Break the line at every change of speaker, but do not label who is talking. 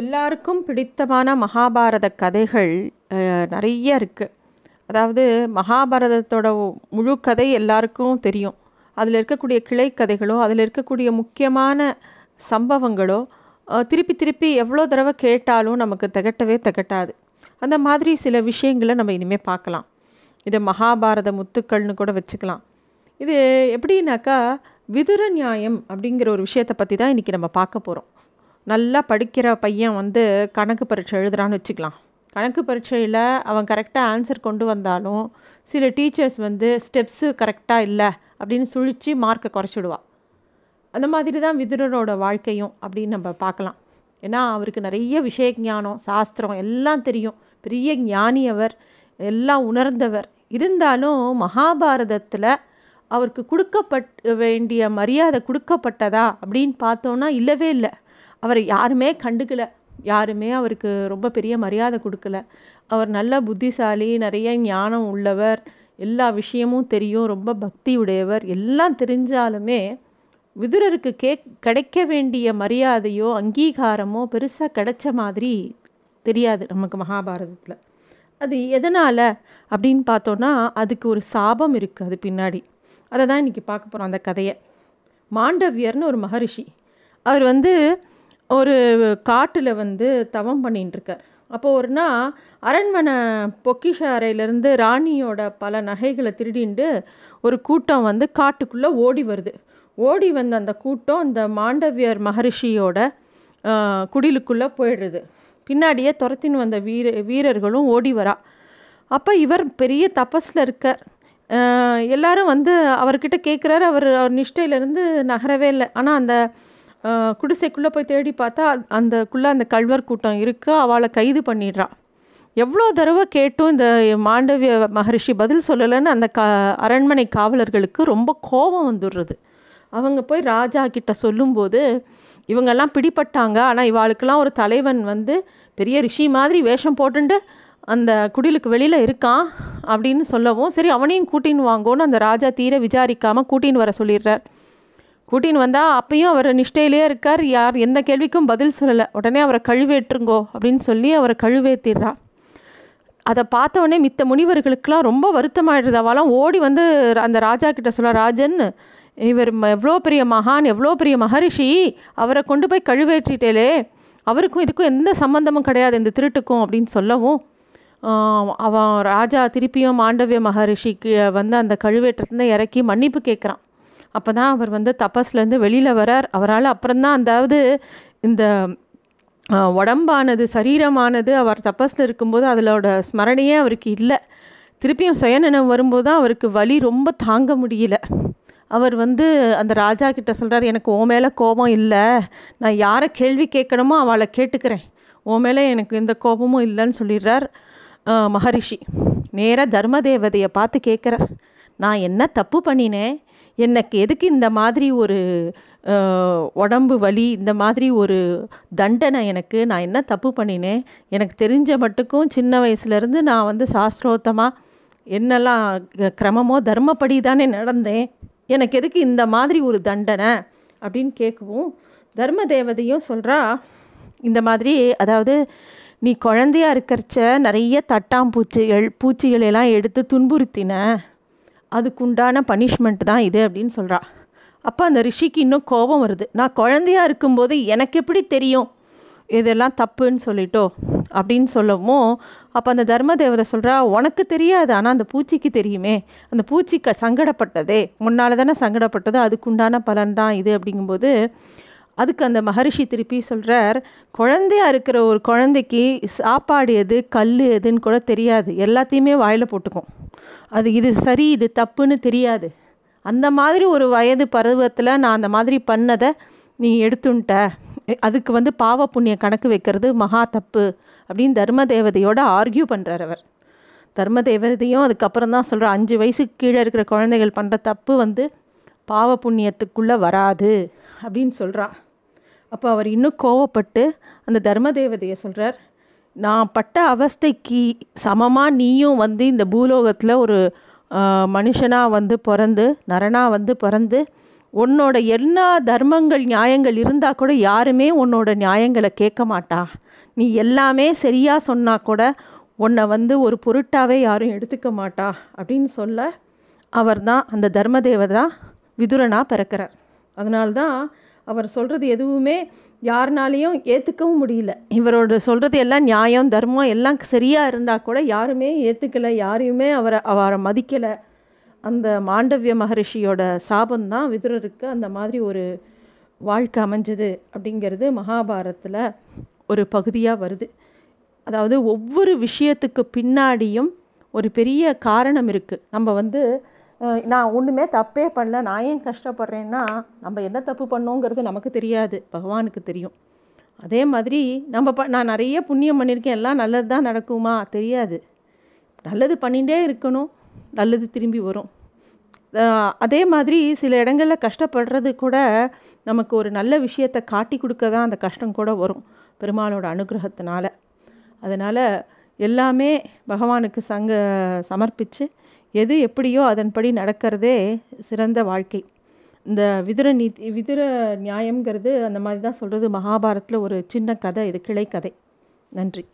எல்லாருக்கும் பிடித்தமான மகாபாரத கதைகள் நிறைய இருக்குது அதாவது மகாபாரதத்தோட முழு கதை எல்லாருக்கும் தெரியும். அதில் இருக்கக்கூடிய கிளை கதைகளோ அதில் இருக்கக்கூடிய முக்கியமான சம்பவங்களோ திருப்பி திருப்பி எவ்வளோ தடவை கேட்டாலும் நமக்கு திகட்டவே திகட்டாது. அந்த மாதிரி சில விஷயங்களை நம்ம இனிமேல் பார்க்கலாம். இதை மகாபாரத முத்துக்கள்னு கூட வச்சுக்கலாம். இது எப்படின்னாக்கா விதுர நியாயம் அப்படிங்கிற ஒரு விஷயத்தை பற்றி தான் இன்றைக்கி நம்ம பார்க்க போகிறோம் நல்லா படிக்கிற பையன் வந்து கணக்கு பரீட்சை எழுதுறான்னு வச்சுக்கலாம். கணக்கு பரீட்சையில் அவன் கரெக்டாக ஆன்சர் கொண்டு வந்தாலும் சில டீச்சர்ஸ் வந்து ஸ்டெப்ஸு கரெக்டாக இல்லை அப்படின்னு சுழித்து மார்க்கை குறைச்சிடுவாள் அந்த மாதிரி தான் விதுரரோட வாழ்க்கையும் அப்படின்னு நம்ம பார்க்கலாம். ஏன்னா அவருக்கு நிறைய விஷய ஞானம் சாஸ்திரம் எல்லாம் தெரியும். பெரிய ஞானி அவர் எல்லாம் உணர்ந்தவர். இருந்தாலும் மகாபாரதத்தில் அவருக்கு கொடுக்கப்பட் வேண்டிய மரியாதை கொடுக்கப்பட்டதா அப்படின்னு பார்த்தோன்னா இல்லவே இல்லை. அவரை யாருமே கண்டுக்கல. யாருமே அவருக்கு ரொம்ப பெரிய மரியாதை கொடுக்கல. அவர் நல்ல புத்திசாலி நிறைய ஞானம் உள்ளவர். எல்லா விஷயமும் தெரியும். ரொம்ப பக்தி உடையவர். எல்லாம் தெரிஞ்சாலுமே விதுரருக்கு கே கிடைக்க வேண்டிய மரியாதையோ அங்கீகாரமோ பெருசாக கிடைச்ச மாதிரி தெரியாது நமக்கு மகாபாரதத்தில். அது எதனால் அப்படின்னு பார்த்தோன்னா அதுக்கு ஒரு சாபம் இருக்குது அது பின்னாடி. அதை தான் இன்றைக்கி பார்க்க போகிறோம் அந்த கதையை. மாண்டவியர்னு ஒரு மகரிஷி. அவர் வந்து ஒரு காட்டில் வந்து தவம் பண்ணிட்டுருக்கார் அப்போது ஒரு நாள் அரண்மனை பொக்கிஷ அறையிலேருந்து ராணியோட பல நகைகளை திருடிண்டு ஒரு கூட்டம் வந்து காட்டுக்குள்ளே ஓடி வருது. ஓடி வந்த அந்த கூட்டம் அந்த மாண்டவியர் மகரிஷியோட குடிலுக்குள்ளே போயிடுறது பின்னாடியே துரத்தின்னு வந்த வீர வீரர்களும் ஓடி வரா. அப்போ இவர் பெரிய தபஸில் இருக்கார். எல்லாரும் வந்து அவர்கிட்ட கேட்குறாரு அவர் அவர் நிஷ்டையிலேருந்து நகரவே இல்லை. ஆனால் அந்த குடிசைக்குள்ளே போய் தேடி பார்த்தா அந்தக்குள்ளே அந்த கல்வர் கூட்டம் இருக்குது அவளை கைது பண்ணிடுறா. எவ்வளோ தடவை கேட்டும் இந்த மாண்டவிய மகரிஷி பதில் சொல்லலைன்னு அந்த க அரண்மனை காவலர்களுக்கு ரொம்ப கோபம் வந்துடுறது. அவங்க போய் ராஜா கிட்ட சொல்லும்போது இவங்கெல்லாம் பிடிப்பட்டாங்க ஆனால் இவாளுக்கெல்லாம் ஒரு தலைவன் வந்து பெரிய ரிஷி மாதிரி வேஷம் போட்டுண்டு அந்த குடிலுக்கு வெளியில் இருக்கான் அப்படின்னு சொல்லவும் சரி அவனையும் கூட்டின்னு வாங்கோன்னு அந்த ராஜா தீர விசாரிக்காமல் கூட்டின்னு வர சொல்லிடுறார். கூட்டின்னு வந்தால் அப்பையும் அவர் நிஷ்டையிலேயே இருக்கார். யார் எந்த கேள்விக்கும் பதில் சொல்லலை. உடனே அவரை கழுவேற்றுங்கோ அப்படின்னு சொல்லி அவரை கழுவேற்றிடுறா அதை பார்த்தவொடனே மித்த முனிவர்களுக்கெல்லாம் ரொம்ப வருத்தமாயிடுது. அவெல்லாம் ஓடி வந்து அந்த ராஜா கிட்ட சொல்ல ராஜன் இவர் ம- எவ்வளோ பெரிய மகான் எவ்வளோ பெரிய மகரிஷி அவரை கொண்டு போய் கழுவேற்றிட்டேலே அவருக்கும் இதுக்கும் எந்த சம்மந்தமும் கிடையாது இந்த திருட்டுக்கும் அப்படின்னு சொல்லவும் அவன் ராஜா திருப்பியும் மாண்டவிய மகரிஷிக்கு வந்து அந்த கழுவேற்றத்துலேருந்து இறக்கி மன்னிப்பு கேட்குறான். அப்போ தான் அவர் வந்து தபஸ்லேருந்து வெளியில் வரார் அவரால் அப்புறம்தான் அதாவது இந்த உடம்பானது சரீரமானது அவர் தபஸில் இருக்கும்போது அதிலோட ஸ்மரணையே அவருக்கு இல்லை. திருப்பியும் சுயநினைவு வரும்போது தான் அவருக்கு வலி ரொம்ப தாங்க முடியல. அவர் வந்து அந்த ராஜா கிட்ட சொல்கிறார் எனக்கு உன் மேலே கோபம் இல்லை. நான் யாரை கேள்வி கேட்கணுமோ அவளை கேட்டுக்கிறேன். உன் மேலே எனக்கு எந்த கோபமும் இல்லைன்னு சொல்லிடுறார் மகரிஷி. நேராக தர்மதேவதையை பார்த்து கேட்குறார். நான் என்ன தப்பு பண்ணினேன்? எனக்கு எதுக்கு இந்த மாதிரி ஒரு உடம்பு வலி இந்த மாதிரி ஒரு தண்டனை எனக்கு? நான் என்ன தப்பு பண்ணினேன்? எனக்கு தெரிஞ்ச மட்டுக்கும் சின்ன வயசுலேருந்து நான் வந்து சாஸ்திரோத்தமாக என்னெல்லாம் கிரமமோ தர்மப்படி தானே நடந்தேன். எனக்கு எதுக்கு இந்த மாதிரி ஒரு தண்டனை? அப்படின்னு கேட்கவும் தர்ம தேவதையும் சொல்கிறா இந்த மாதிரி அதாவது நீ குழந்தையா இருக்கிறச்ச நிறைய தட்டாம்பூச்சிகள் பூச்சிகளெல்லாம் எடுத்து துன்புறுத்தின. அதுக்குண்டான பனிஷ்மெண்ட் தான் இது அப்படின்னு சொல்கிறா அப்போ அந்த ரிஷிக்கு இன்னும் கோபம் வருது. நான் குழந்தையா இருக்கும்போது எனக்கு எப்படி தெரியும்? இதெல்லாம் தப்புன்னு சொல்லிட்டோ? அப்படின்னு சொல்லவும் அப்போ அந்த தர்ம தேவதை சொல்கிறா உனக்கு தெரியாது ஆனால் அந்த பூச்சிக்கு தெரியுமே. அந்த பூச்சி க சங்கடப்பட்டதே. முன்னால் தானே சங்கடப்பட்டது அதுக்குண்டான பலன் தான் இது. அப்படிங்கும்போது அதுக்கு அந்த மகரிஷி திருப்பி சொல்கிறார் குழந்தையா இருக்கிற ஒரு குழந்தைக்கு சாப்பாடு எது கல் எதுன்னு கூட தெரியாது. எல்லாத்தையுமே வாயில் போட்டுக்கும். அது இது சரி இது தப்புன்னு தெரியாது. அந்த மாதிரி ஒரு வயது பருவத்தில் நான் அந்த மாதிரி பண்ணதை நீ எடுத்துன்ட்ட. அதுக்கு வந்து பாவ புண்ணிய கணக்கு வைக்கிறது மகா தப்பு. அப்படின்னு தர்ம தேவதையோட ஆர்கியூ பண்ணுறார் அவர். தர்ம தேவதையும் அதுக்கப்புறம் தான் சொல்கிற அஞ்சு வயசுக்கு கீழே இருக்கிற குழந்தைகள் பண்ணுற தப்பு வந்து பாவ புண்ணியத்துக்குள்ளே வராது. அப்படின்னு சொல்கிறான் அப்போ அவர் இன்னும் கோவப்பட்டு அந்த தர்ம தேவதையை சொல்கிறார் நான் பட்ட அவஸ்தைக்கு சமமாக நீயும் வந்து இந்த பூலோகத்தில் ஒரு மனுஷனாக வந்து பிறந்து நரனாக வந்து பிறந்து உன்னோட எல்லா தர்மங்கள் நியாயங்கள் இருந்தால் கூட யாருமே உன்னோட நியாயங்களை கேட்க மாட்டா. நீ எல்லாமே சரியாக சொன்னால் கூட உன்னை வந்து ஒரு பொருட்டாகவே யாரும் எடுத்துக்க மாட்டா. அப்படின்னு சொல்ல அவர் தான் அந்த தர்மதேவதா விதுரனாக பிறக்கிறார். அதனால்தான் அவர் சொல்கிறது எதுவுமே யாருனாலையும் ஏற்றுக்கவும் முடியல. இவரோட சொல்கிறது எல்லாம் நியாயம் தர்மம் எல்லாம் சரியாக இருந்தால் கூட யாருமே ஏற்றுக்கலை யாரையுமே அவரை அவரை மதிக்கலை. அந்த மாண்டவிய மகரிஷியோட சாபந்தான் விதுரருக்கு அந்த மாதிரி ஒரு வாழ்க்கை அமைஞ்சது அப்படிங்கிறது மகாபாரத்தில் ஒரு பகுதியாக வருது. அதாவது ஒவ்வொரு விஷயத்துக்கு பின்னாடியும் ஒரு பெரிய காரணம் இருக்குது நம்ம வந்து நான் ஒன்றுமே தப்பே பண்ணல. நான் ஏன் கஷ்டப்படுறேன்னா நம்ம என்ன தப்பு பண்ணோங்கிறது நமக்கு தெரியாது. பகவானுக்கு தெரியும். அதே மாதிரி நம்ம ப நான் நிறைய புண்ணியம் பண்ணியிருக்கேன். எல்லாம் நல்லது தான் நடக்குமா? தெரியாது. நல்லது பண்ணிகிட்டே இருக்கணும். நல்லது திரும்பி வரும். அதே மாதிரி சில இடங்களில் கஷ்டப்படுறது கூட நமக்கு ஒரு நல்ல விஷயத்தை காட்டி கொடுக்க தான் அந்த கஷ்டம் கூட வரும். பெருமாளோட அனுகிரகத்தினால. அதனால் எல்லாமே பகவானுக்கு சங்க சமர்ப்பித்து எது எப்படியோ அதன்படி நடக்கிறதே சிறந்த வாழ்க்கை. இந்த விதுர நீதி விதுர நியாயங்கிறது அந்த மாதிரி தான் சொல்கிறது மகாபாரத்தில் ஒரு சின்ன கதை இது கிளை கதை நன்றி.